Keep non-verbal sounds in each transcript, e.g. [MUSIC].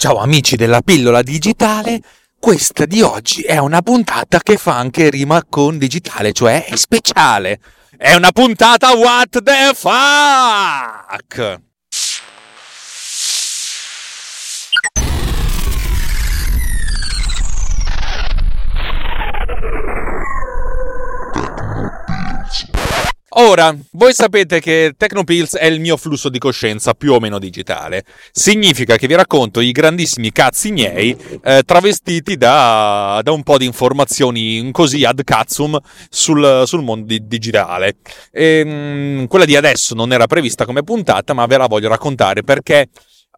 Ciao amici della pillola digitale, questa di oggi è una puntata che fa anche rima con digitale, cioè è speciale. È una puntata what the fuck! Ora, voi sapete che Tecnopills è il mio flusso di coscienza più o meno digitale. Significa che vi racconto i grandissimi cazzi miei eh, travestiti da, da, un po' di informazioni così ad cazzum sul, sul mondo di, digitale. E, ehm, mh, quella di adesso non era prevista come puntata, ma ve la voglio raccontare perché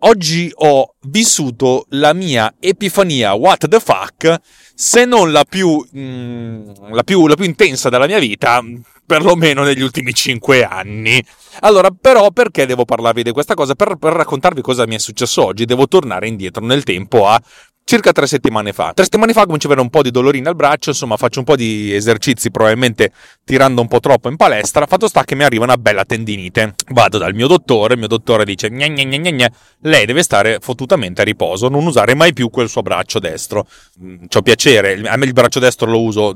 oggi ho vissuto la mia epifania what the fuck, se non la più, mh, mm, la più, la più intensa della mia vita, perlomeno negli ultimi cinque anni. Allora, però, perché devo parlarvi di questa cosa? Per, per, raccontarvi cosa mi è successo oggi, devo tornare indietro nel tempo a circa tre settimane fa. Tre settimane fa comincio ad avere un po' di dolorina al braccio, insomma faccio un po' di esercizi, probabilmente tirando un po' troppo in palestra, fatto sta che mi arriva una bella tendinite. Vado dal mio dottore, il mio dottore dice gna gna gna gna, lei deve stare fottutamente a riposo, non usare mai più quel suo braccio destro. Mm, c'ho piacere, a me il braccio destro lo uso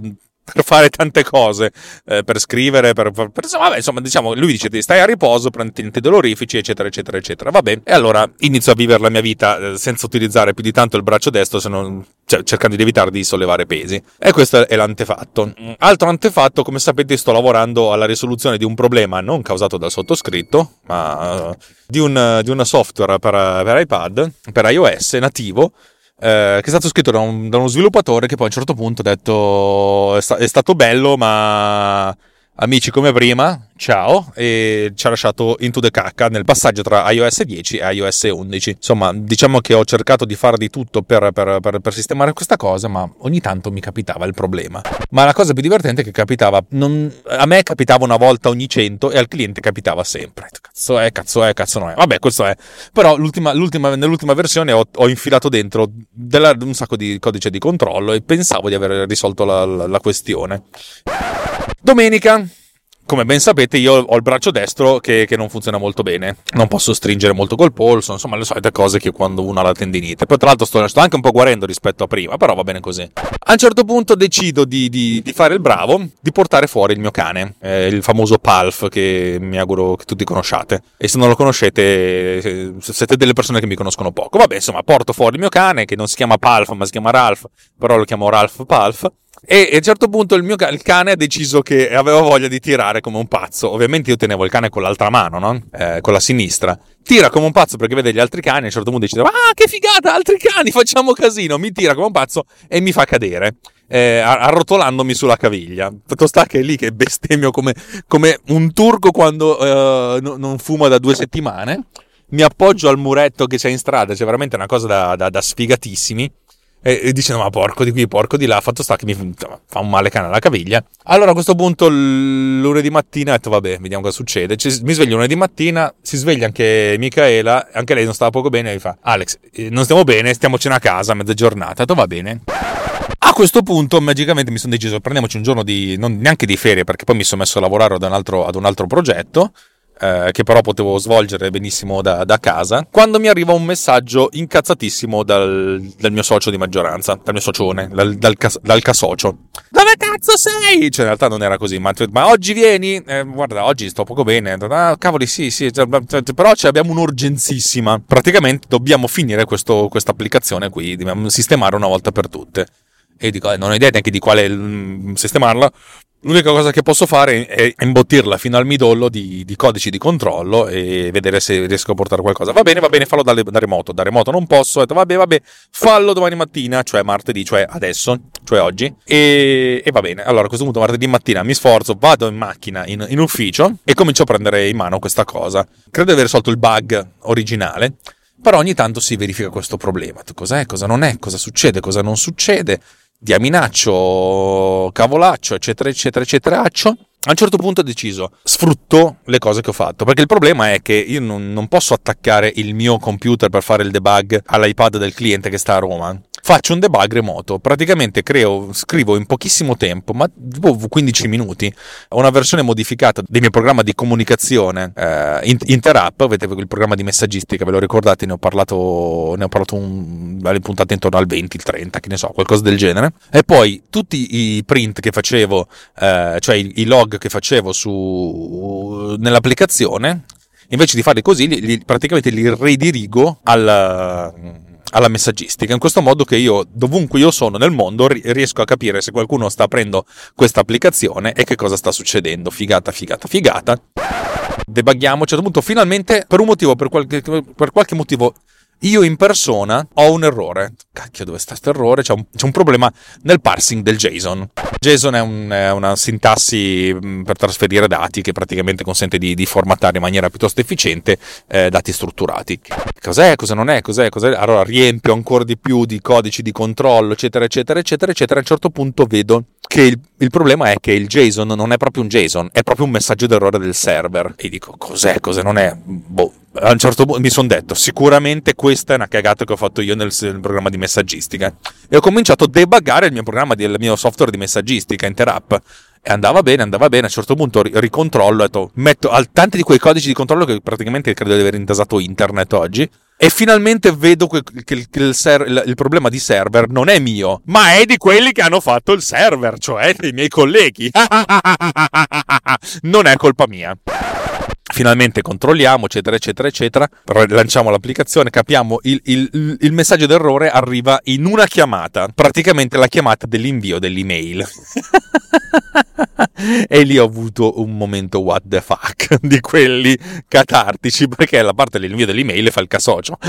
per fare tante cose, eh, per scrivere, per, per, insomma, vabbè, insomma, diciamo, lui dice stai a riposo, prendi antidolorifici, eccetera, eccetera, eccetera. Vabbè, e allora inizio a vivere la mia vita eh, senza utilizzare più di tanto il braccio destro, se non, cioè, cercando di evitare di sollevare pesi. E questo è l'antefatto. Altro antefatto, come sapete, sto lavorando alla risoluzione di un problema non causato dal sottoscritto, ma uh, di, un, di un software per, per iPad, per iOS nativo, eh, che è stato scritto da, un, da, uno sviluppatore che poi a un certo punto ha detto è, sta, è stato bello ma amici come prima ciao e ci ha lasciato into the cacca nel passaggio tra iOS 10 e iOS 11 insomma diciamo che ho cercato di fare di tutto per, per, per, per, sistemare questa cosa ma ogni tanto mi capitava il problema. Ma la cosa più divertente è che capitava non, a me capitava una volta ogni 100 e al cliente capitava sempre. Cazzo è cazzo è cazzo non è. Vabbè questo è. Però l'ultima, l'ultima, nell'ultima versione ho, ho infilato dentro della, un sacco di codice di controllo e pensavo di aver risolto la, la, la questione domenica come ben sapete, io ho il braccio destro che, che, non funziona molto bene. Non posso stringere molto col polso, insomma, le solite cose che quando uno ha la tendinite. Poi, tra l'altro, sto, sto anche un po' guarendo rispetto a prima, però va bene così. A un certo punto decido di, di, di fare il bravo, di portare fuori il mio cane, eh, il famoso Palf, che mi auguro che tutti conosciate. E se non lo conoscete, eh, siete delle persone che mi conoscono poco. Vabbè, insomma, porto fuori il mio cane, che non si chiama Palf, ma si chiama Ralph, però lo chiamo Ralph Palf e a un certo punto il mio il cane ha deciso che aveva voglia di tirare come un pazzo. Ovviamente io tenevo il cane con l'altra mano, no? Eh, con la sinistra. Tira come un pazzo perché vede gli altri cani. A un certo punto dice: Ah, che figata, altri cani, facciamo casino. Mi tira come un pazzo e mi fa cadere. Eh, arrotolandomi sulla caviglia. Fatto sta che è lì che bestemmio come, come un turco quando eh, no, non fuma da due settimane. Mi appoggio al muretto che c'è in strada, c'è veramente una cosa da, da, da sfigatissimi e, e dice ma porco di qui, porco di là, fatto sta che mi fa un male cane alla caviglia. Allora a questo punto lunedì mattina ho detto vabbè, vediamo cosa succede. Ci, mi sveglio lunedì mattina, si sveglia anche Michaela, anche lei non stava poco bene, e mi fa Alex, eh, non stiamo bene, stiamocene a casa a mezza giornata. Ho detto va bene. A questo punto magicamente mi sono deciso prendiamoci un giorno di, non neanche di ferie perché poi mi sono messo a lavorare ad un altro, ad un altro progetto eh, che però potevo svolgere benissimo da, da, casa, quando mi arriva un messaggio incazzatissimo dal, dal mio socio di maggioranza, dal mio socione, dal, dal, dal casocio. Dove cazzo sei? Cioè, in realtà non era così, ma, ma oggi vieni? Eh, guarda, oggi sto poco bene. Ah, cavoli, sì, sì, cioè, cioè però abbiamo un'urgenzissima. Praticamente dobbiamo finire questa applicazione qui, dobbiamo sistemare una volta per tutte. E dico, eh, non ho idea neanche di quale mh, mm, sistemarla, L'unica cosa che posso fare è imbottirla fino al midollo di, di, codici di controllo e vedere se riesco a portare qualcosa. Va bene, va bene, fallo da, da remoto. Da remoto non posso. Ho detto, vabbè, vabbè, fallo domani mattina, cioè martedì, cioè adesso, cioè oggi. E, e va bene. Allora, a questo punto, martedì mattina mi sforzo, vado in macchina, in, in ufficio e comincio a prendere in mano questa cosa. Credo di aver risolto il bug originale. Però ogni tanto si verifica questo problema. Cos'è? Cosa non è? Cosa succede? Cosa non succede? Diaminaccio, cavolaccio, eccetera, eccetera, eccetera. A un certo punto ho deciso, sfrutto le cose che ho fatto, perché il problema è che io non, non posso attaccare il mio computer per fare il debug all'iPad del cliente che sta a Roma. Faccio un debug remoto. Praticamente creo, scrivo in pochissimo tempo, ma 15 minuti, una versione modificata del mio programma di comunicazione eh, Interapp, avete il programma di messaggistica, ve lo ricordate, ne ho parlato, ne ho parlato un, alle puntate intorno al 20, il 30, che ne so, qualcosa del genere. E poi tutti i print che facevo, eh, cioè i, i log che facevo su, nell'applicazione, invece di farli così, li, li, praticamente li ridirigo al alla messaggistica, in questo modo che io, dovunque io sono nel mondo, riesco a capire se qualcuno sta aprendo questa applicazione e che cosa sta succedendo. Figata, figata, figata. Debughiamo a un certo punto, finalmente, per un motivo, per qualche, per qualche motivo io in persona ho un errore. Cacchio, dove sta questo errore? C'è un, c'è un, problema nel parsing del JSON. JSON è, un, è, una sintassi per trasferire dati che praticamente consente di, di formattare in maniera piuttosto efficiente eh, dati strutturati. Cos'è? Cosa non è? Cos'è? Cos'è? Allora riempio ancora di più di codici di controllo, eccetera, eccetera, eccetera, eccetera. A un certo punto vedo che il, il, problema è che il JSON non è proprio un JSON, è proprio un messaggio d'errore del server. E dico, cos'è? Cosa non è? Boh. A un certo punto mi sono detto, sicuramente questa è una cagata che ho fatto io nel, nel, programma di messaggistica. E ho cominciato a debuggare il mio programma, il mio software di messaggistica, Interapp. E andava bene, andava bene. A un certo punto ricontrollo, detto, metto al, tanti di quei codici di controllo che praticamente credo di aver intasato internet oggi e finalmente vedo che, il, il, ser- il, problema di server non è mio, ma è di quelli che hanno fatto il server, cioè dei miei colleghi. [LAUGHS] non è colpa mia. Finalmente controlliamo, eccetera, eccetera, eccetera. Lanciamo l'applicazione, capiamo il, il, il messaggio d'errore arriva in una chiamata, praticamente la chiamata dell'invio dell'email. [LAUGHS] e lì ho avuto un momento what the fuck [LAUGHS] di quelli catartici perché la parte dell'invio dell'email fa il casocio. [LAUGHS]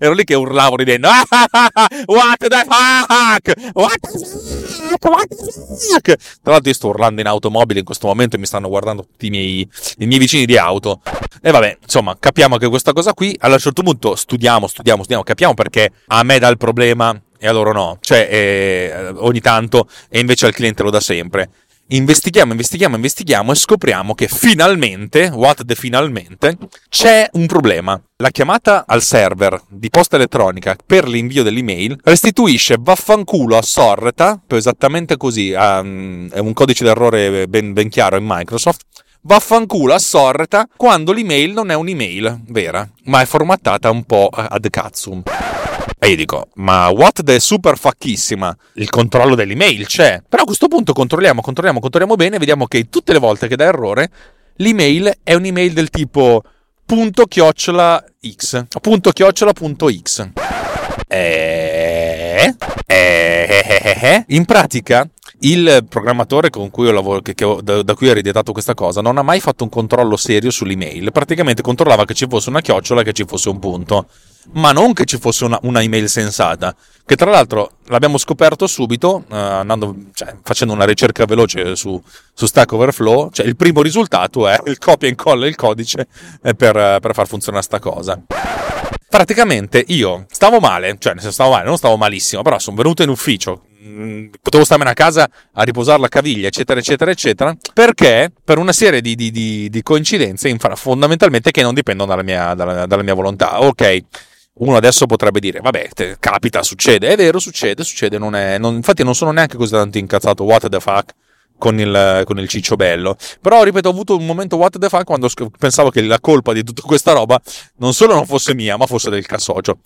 Ero lì che urlavo ridendo [LAUGHS] what the fuck? What the fuck? What the fuck? Tra l'altro io sto urlando in automobile in questo momento e mi stanno guardando tutti i miei, i miei vicini di auto. E vabbè insomma capiamo che questa cosa qui a un certo punto studiamo studiamo studiamo capiamo perché a me dà il problema e a loro no, cioè eh, ogni tanto e invece al cliente lo dà sempre. Investighiamo, investighiamo, investighiamo e scopriamo che finalmente, what the finalmente, c'è un problema. La chiamata al server di posta elettronica per l'invio dell'email restituisce vaffanculo a sorta, esattamente così, um, è un codice d'errore ben, ben chiaro in Microsoft, vaffanculo a sorta quando l'email non è un'email vera, ma è formattata un po' ad cazzum. E io dico, ma what the super facchissima? Il controllo dell'email c'è. Però a questo punto controlliamo, controlliamo, controlliamo bene e vediamo che tutte le volte che dà errore, l'email è un'email del tipo punto chiocciola x, punto chiocciola punto x. E... E... In pratica il programmatore cui lavoro, che, che ho, da, da, cui ho ereditato questa cosa non ha mai fatto un controllo serio sull'email. Praticamente controllava che ci fosse una chiocciola e che ci fosse un punto ma non che ci fosse una, una email sensata. Che tra l'altro l'abbiamo scoperto subito, uh, andando, cioè, facendo una ricerca veloce su, su, Stack Overflow. Cioè, il primo risultato è il copia e incolla il codice per, per far funzionare sta cosa. Praticamente io stavo male, cioè nel senso stavo male, non stavo malissimo, però sono venuto in ufficio, potevo starmene a casa a riposare la caviglia, eccetera, eccetera, eccetera, perché per una serie di, di, di, di coincidenze, fondamentalmente che non dipendono dalla mia, dalla, dalla mia volontà. Ok, uno adesso potrebbe dire, vabbè, te, capita, succede. È vero, succede, succede. Non è, non, infatti non sono neanche così tanto incazzato, what the fuck, con il, con il ciccio bello. Però, ripeto, ho avuto un momento what the fuck quando pensavo che la colpa di tutta questa roba non solo non fosse mia, ma fosse del cassocio.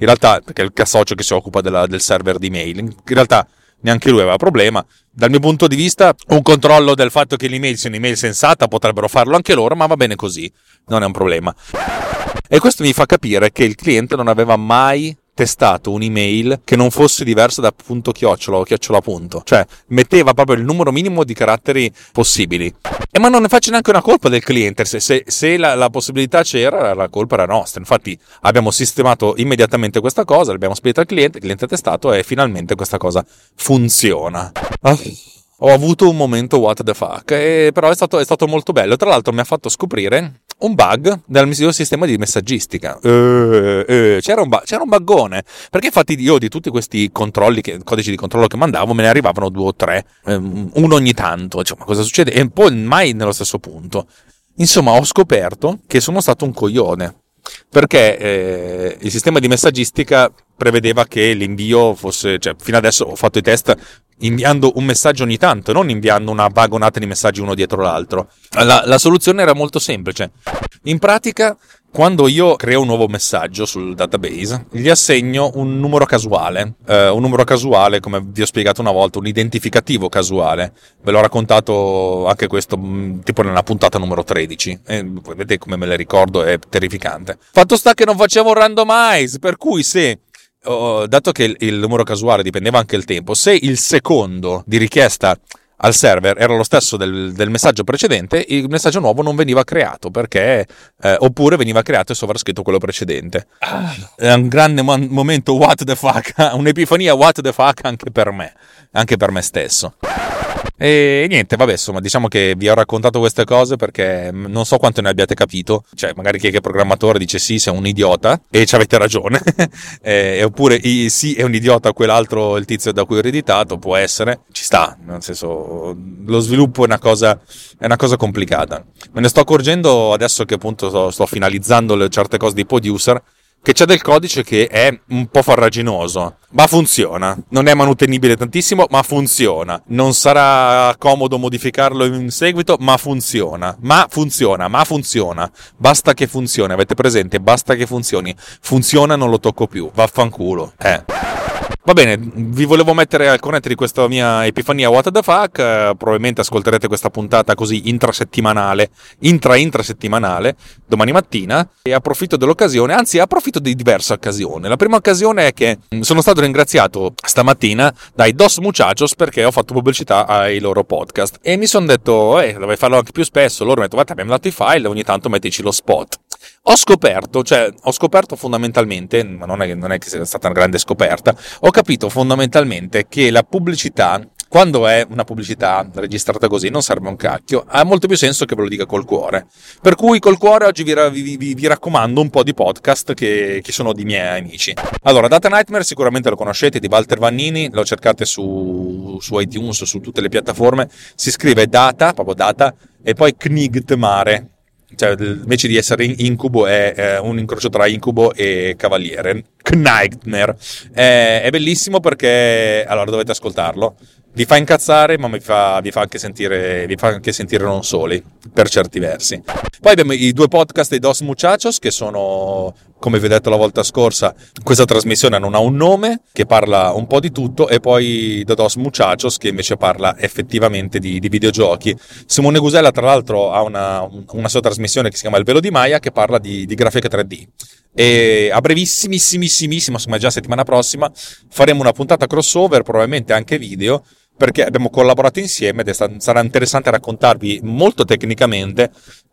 In realtà, perché è il cassocio che si occupa della, del server di mail. In realtà neanche lui aveva problema. Dal mio punto di vista, un controllo del fatto che l'email sia un'email sensata potrebbero farlo anche loro, ma va bene così, non è un problema. E questo mi fa capire che il cliente non aveva mai testato un'email che non fosse diversa da punto chiocciola o chiocciola punto, cioè metteva proprio il numero minimo di caratteri possibili. E ma non ne faccio neanche una colpa del cliente, se, se, se la, la, possibilità c'era, la colpa era nostra. Infatti abbiamo sistemato immediatamente questa cosa, l'abbiamo spedita al cliente, il cliente ha testato e finalmente questa cosa funziona. Ah ho avuto un momento what the fuck, e però è stato, è stato, molto bello. Tra l'altro mi ha fatto scoprire un bug del mio sistema di messaggistica. Eh, eh, c'era, un bu- c'era, un buggone, perché infatti io di tutti questi controlli, che, codici di controllo che mandavo, me ne arrivavano due o tre, ehm, uno ogni tanto. Cioè, ma cosa succede? E poi mai nello stesso punto. Insomma, ho scoperto che sono stato un coglione perché eh, il sistema di messaggistica prevedeva che l'invio fosse, cioè fino adesso ho fatto i test inviando un messaggio ogni tanto, non inviando una vagonata di messaggi uno dietro l'altro. La, la soluzione era molto semplice. In pratica quando io creo un nuovo messaggio sul database, gli assegno un numero casuale, eh, un numero casuale, come vi ho spiegato una volta, un identificativo casuale. Ve l'ho raccontato anche questo, mm, tipo nella puntata numero 13. E vedete come me le ricordo, è terrificante. Fatto sta che non facevo un randomize, per cui se Oh, dato che il, numero casuale dipendeva anche il tempo, se il secondo di richiesta al server era lo stesso del, del, messaggio precedente, il messaggio nuovo non veniva creato perché, eh, oppure veniva creato e sovrascritto quello precedente. Ah. È un grande mo- momento what the fuck, [LAUGHS] un'epifania what the fuck anche per me, anche per me stesso. E niente, vabbè, insomma, diciamo che vi ho raccontato queste cose perché non so quanto ne abbiate capito. Cioè, magari chi è programmatore dice sì, sei un idiota, e ci avete ragione. [LAUGHS] eh, oppure sì, è un idiota, quell'altro, il tizio da cui ho ereditato, può essere. Ci sta, nel senso, lo sviluppo è una cosa, è una cosa complicata. Me ne sto accorgendo adesso che appunto sto, sto finalizzando le certe cose di producer che c'è del codice che è un po' farraginoso, ma funziona. Non è manutenibile tantissimo, ma funziona. Non sarà comodo modificarlo in seguito, ma funziona. Ma funziona, ma funziona. Basta che funzioni, avete presente? Basta che funzioni. Funziona, non lo tocco più. Vaffanculo. Eh. Va bene, vi volevo mettere al corrente di questa mia epifania What the fuck. Eh, probabilmente ascolterete questa puntata così intrasettimanale, intra-intrasettimanale, domani mattina. E approfitto dell'occasione, anzi, approfitto di diverse occasioni. La prima occasione è che mm, sono stato ringraziato stamattina dai Dos Muchachos perché ho fatto pubblicità ai loro podcast. E mi sono detto, eh, dovrei farlo anche più spesso. Loro mi hanno detto, guarda, abbiamo dato i file, ogni tanto mettici lo spot. Ho scoperto, cioè, ho scoperto fondamentalmente, ma non è, non è che sia stata una grande scoperta, ho capito fondamentalmente che la pubblicità quando è una pubblicità registrata così non serve un cacchio, ha molto più senso che ve lo dica col cuore. Per cui col cuore oggi vi, vi, vi, raccomando un po' di podcast che, che, sono di miei amici. Allora, Data Nightmare sicuramente lo conoscete, di Walter Vannini, lo cercate su, su iTunes, su tutte le piattaforme, si scrive Data, proprio Data, e poi Knigtmare, cioè invece di essere incubo è eh, un incrocio tra incubo e cavaliere Knightmare è, è bellissimo perché allora dovete ascoltarlo vi fa incazzare, ma fa, vi fa, sentire, vi fa anche sentire non soli, per certi versi. Poi abbiamo i due podcast dei Dos Muchachos, che sono, come vi ho detto la volta scorsa, questa trasmissione non ha un nome, che parla un po' di tutto, e poi The Dos Muchachos, che invece parla effettivamente di, di videogiochi. Simone Gusella, tra l'altro, ha una, una, sua trasmissione che si chiama Il Velo di Maya, che parla di, di grafica 3D. E a brevissimissimissimo, insomma già settimana prossima, faremo una puntata crossover, probabilmente anche video, perché abbiamo collaborato insieme ed è stato, sarà interessante raccontarvi molto tecnicamente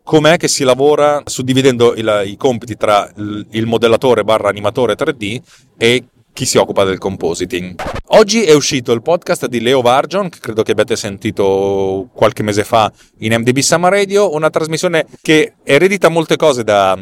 com'è che si lavora suddividendo il, i compiti tra il, modellatore barra animatore 3D e chi si occupa del compositing. Oggi è uscito il podcast di Leo Vargion, che credo che abbiate sentito qualche mese fa in MDB Summer Radio, una trasmissione che eredita molte cose da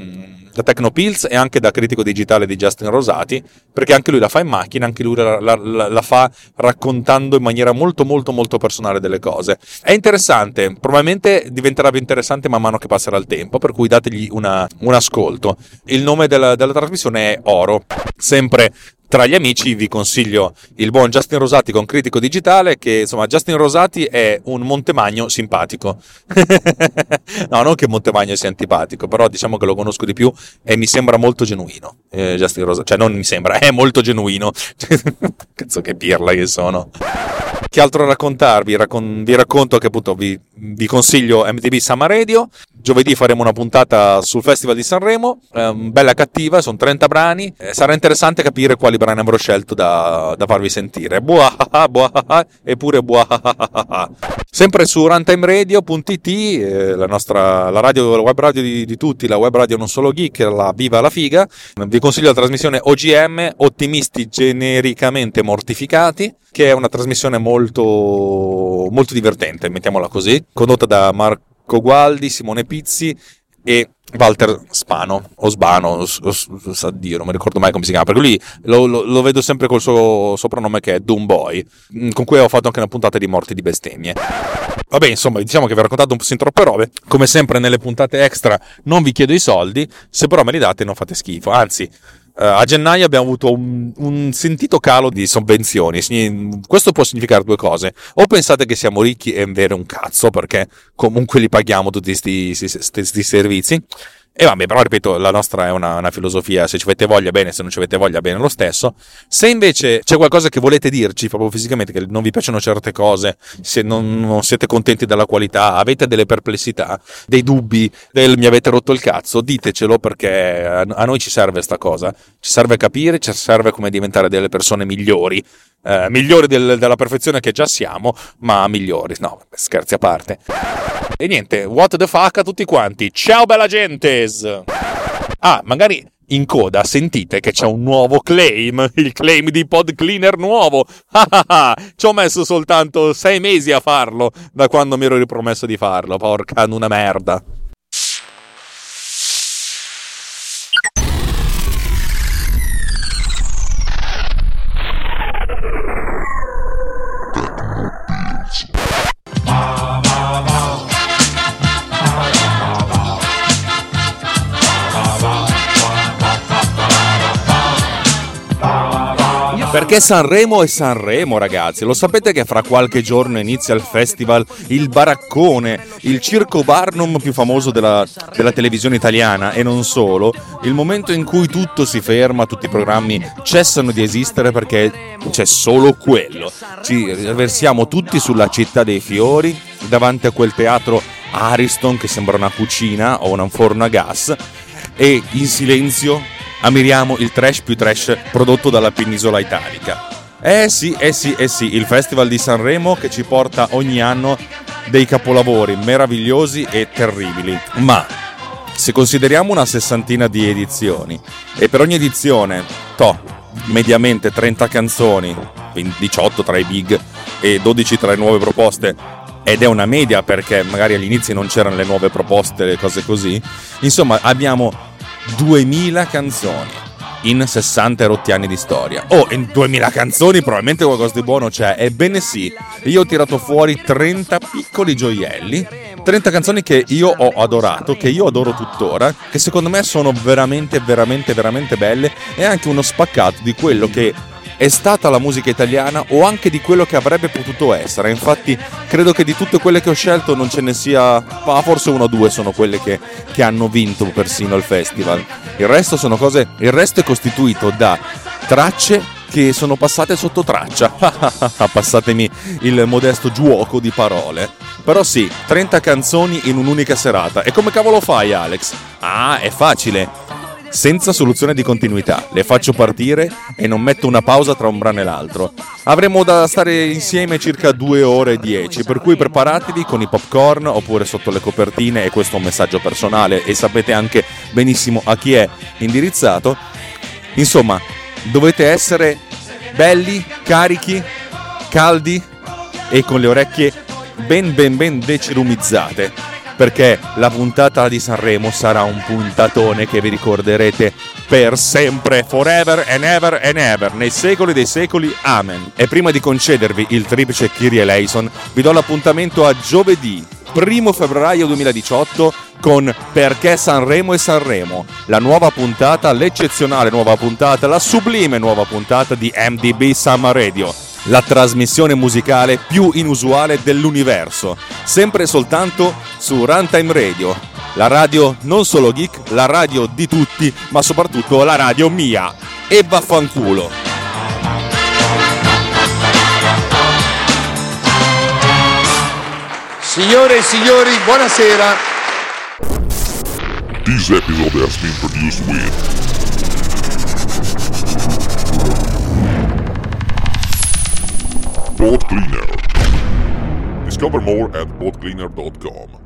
da Tecnopills e anche da critico digitale di Justin Rosati, perché anche lui la fa in macchina, anche lui la, la, la, la, fa raccontando in maniera molto molto molto personale delle cose. È interessante, probabilmente diventerà più interessante man mano che passerà il tempo, per cui dategli una, un ascolto. Il nome della, della trasmissione è Oro, sempre tra gli amici vi consiglio il buon Justin Rosati con Critico Digitale, che insomma Justin Rosati è un Montemagno simpatico. [LAUGHS] no, non che Montemagno sia antipatico, però diciamo che lo conosco di più e mi sembra molto genuino. Eh, Justin Rosati, cioè non mi sembra, è molto genuino. [LAUGHS] Cazzo che pirla che sono. Che altro raccontarvi? Raccon- vi racconto che appunto vi, vi consiglio MTV Summer Radio. Giovedì faremo una puntata sul Festival di Sanremo, eh, bella cattiva, sono 30 brani. Eh, sarà interessante capire quali brani avrò scelto da, da farvi sentire. Buahaha, buahaha, eppure buahaha. Sempre su runtimeradio.it, eh, la nostra la radio, la web radio di, di, tutti, la web radio non solo geek, la viva la figa. Vi consiglio la trasmissione OGM, Ottimisti genericamente mortificati, che è una trasmissione molto, molto divertente, mettiamola così, condotta da Marco Gualdi, Simone Pizzi e Walter Spano o Sbano, sa Dio, non mi ricordo mai come si chiama, perché lui lo, lo, lo, vedo sempre col suo soprannome che è Doom Boy, mm, con cui ho fatto anche una puntata di Morti di bestemmie. Vabbè, insomma, diciamo che vi ho raccontato un po' sin troppe robe. Come sempre nelle puntate extra non vi chiedo i soldi, se però me li date non fate schifo, anzi a gennaio abbiamo avuto un, un, sentito calo di sovvenzioni. Questo può significare due cose. O pensate che siamo ricchi e vero un cazzo, perché comunque li paghiamo tutti questi servizi. E vabbè, però ripeto, la nostra è una, una, filosofia, se ci avete voglia bene, se non ci avete voglia bene lo stesso. Se invece c'è qualcosa che volete dirci proprio fisicamente, che non vi piacciono certe cose, se non, non siete contenti della qualità, avete delle perplessità, dei dubbi, del mi avete rotto il cazzo, ditecelo perché a, a noi ci serve sta cosa, ci serve capire, ci serve come diventare delle persone migliori eh, migliori del, della perfezione che già siamo, ma migliori. No, scherzi a parte. E niente, what the fuck a tutti quanti. Ciao bella gentes! Ah, magari in coda sentite che c'è un nuovo claim, il claim di Pod Cleaner nuovo. [LAUGHS] Ci ho messo soltanto sei mesi a farlo da quando mi ero ripromesso di farlo. Porca una merda. Perché Sanremo è Sanremo, ragazzi. Lo sapete che fra qualche giorno inizia il festival Il Baraccone, il circo Barnum più famoso della, della televisione italiana e non solo. Il momento in cui tutto si ferma, tutti i programmi cessano di esistere perché c'è solo quello. Ci versiamo tutti sulla città dei fiori, davanti a quel teatro Ariston che sembra una cucina o un forno a gas e in silenzio ammiriamo il trash più trash prodotto dalla penisola italica. Eh sì, eh sì, eh sì, il Festival di Sanremo che ci porta ogni anno dei capolavori meravigliosi e terribili. Ma se consideriamo una sessantina di edizioni e per ogni edizione, to, mediamente 30 canzoni, 18 tra i big e 12 tra le nuove proposte, ed è una media perché magari agli inizi non c'erano le nuove proposte, le cose così. Insomma, abbiamo 2000 canzoni in 60 rotti anni di storia. Oh, in 2000 canzoni probabilmente qualcosa di buono c'è. Ebbene sì, io ho tirato fuori 30 piccoli gioielli, 30 canzoni che io ho adorato, che io adoro tuttora, che secondo me sono veramente, veramente, veramente belle e anche uno spaccato di quello che è stata la musica italiana o anche di quello che avrebbe potuto essere. Infatti, credo che di tutte quelle che ho scelto non ce ne sia, ma forse una o due sono quelle che, che hanno vinto persino il festival. Il resto cose. Il resto è costituito da tracce che sono passate sotto traccia. [LAUGHS] Passatemi il modesto giuoco di parole. Però sì, 30 canzoni in un'unica serata. E come cavolo fai, Alex? Ah, è facile senza soluzione di continuità. Le faccio partire e non metto una pausa tra un brano e l'altro. Avremo da stare insieme circa 2 ore e 10, per cui preparatevi con i popcorn oppure sotto le copertine, e questo è un messaggio personale e sapete anche benissimo a chi è indirizzato. Insomma, dovete essere belli, carichi, caldi e con le orecchie ben ben ben decirumizzate perché la puntata di Sanremo sarà un puntatone che vi ricorderete per sempre, forever and ever and ever, nei secoli dei secoli, amen. E prima di concedervi il triplice Kyrie eleison, vi do l'appuntamento a giovedì, primo febbraio 2018 con Perché Sanremo e Sanremo, la nuova puntata, l'eccezionale nuova puntata, la sublime nuova puntata di MDB Summer Radio la trasmissione musicale più inusuale dell'universo, sempre soltanto su Runtime Radio, la radio non solo geek, la radio di tutti, ma soprattutto la radio mia. E vaffanculo! Signore e signori, buonasera. This episode has been produced with Boat Cleaner. Discover more at boatcleaner.com.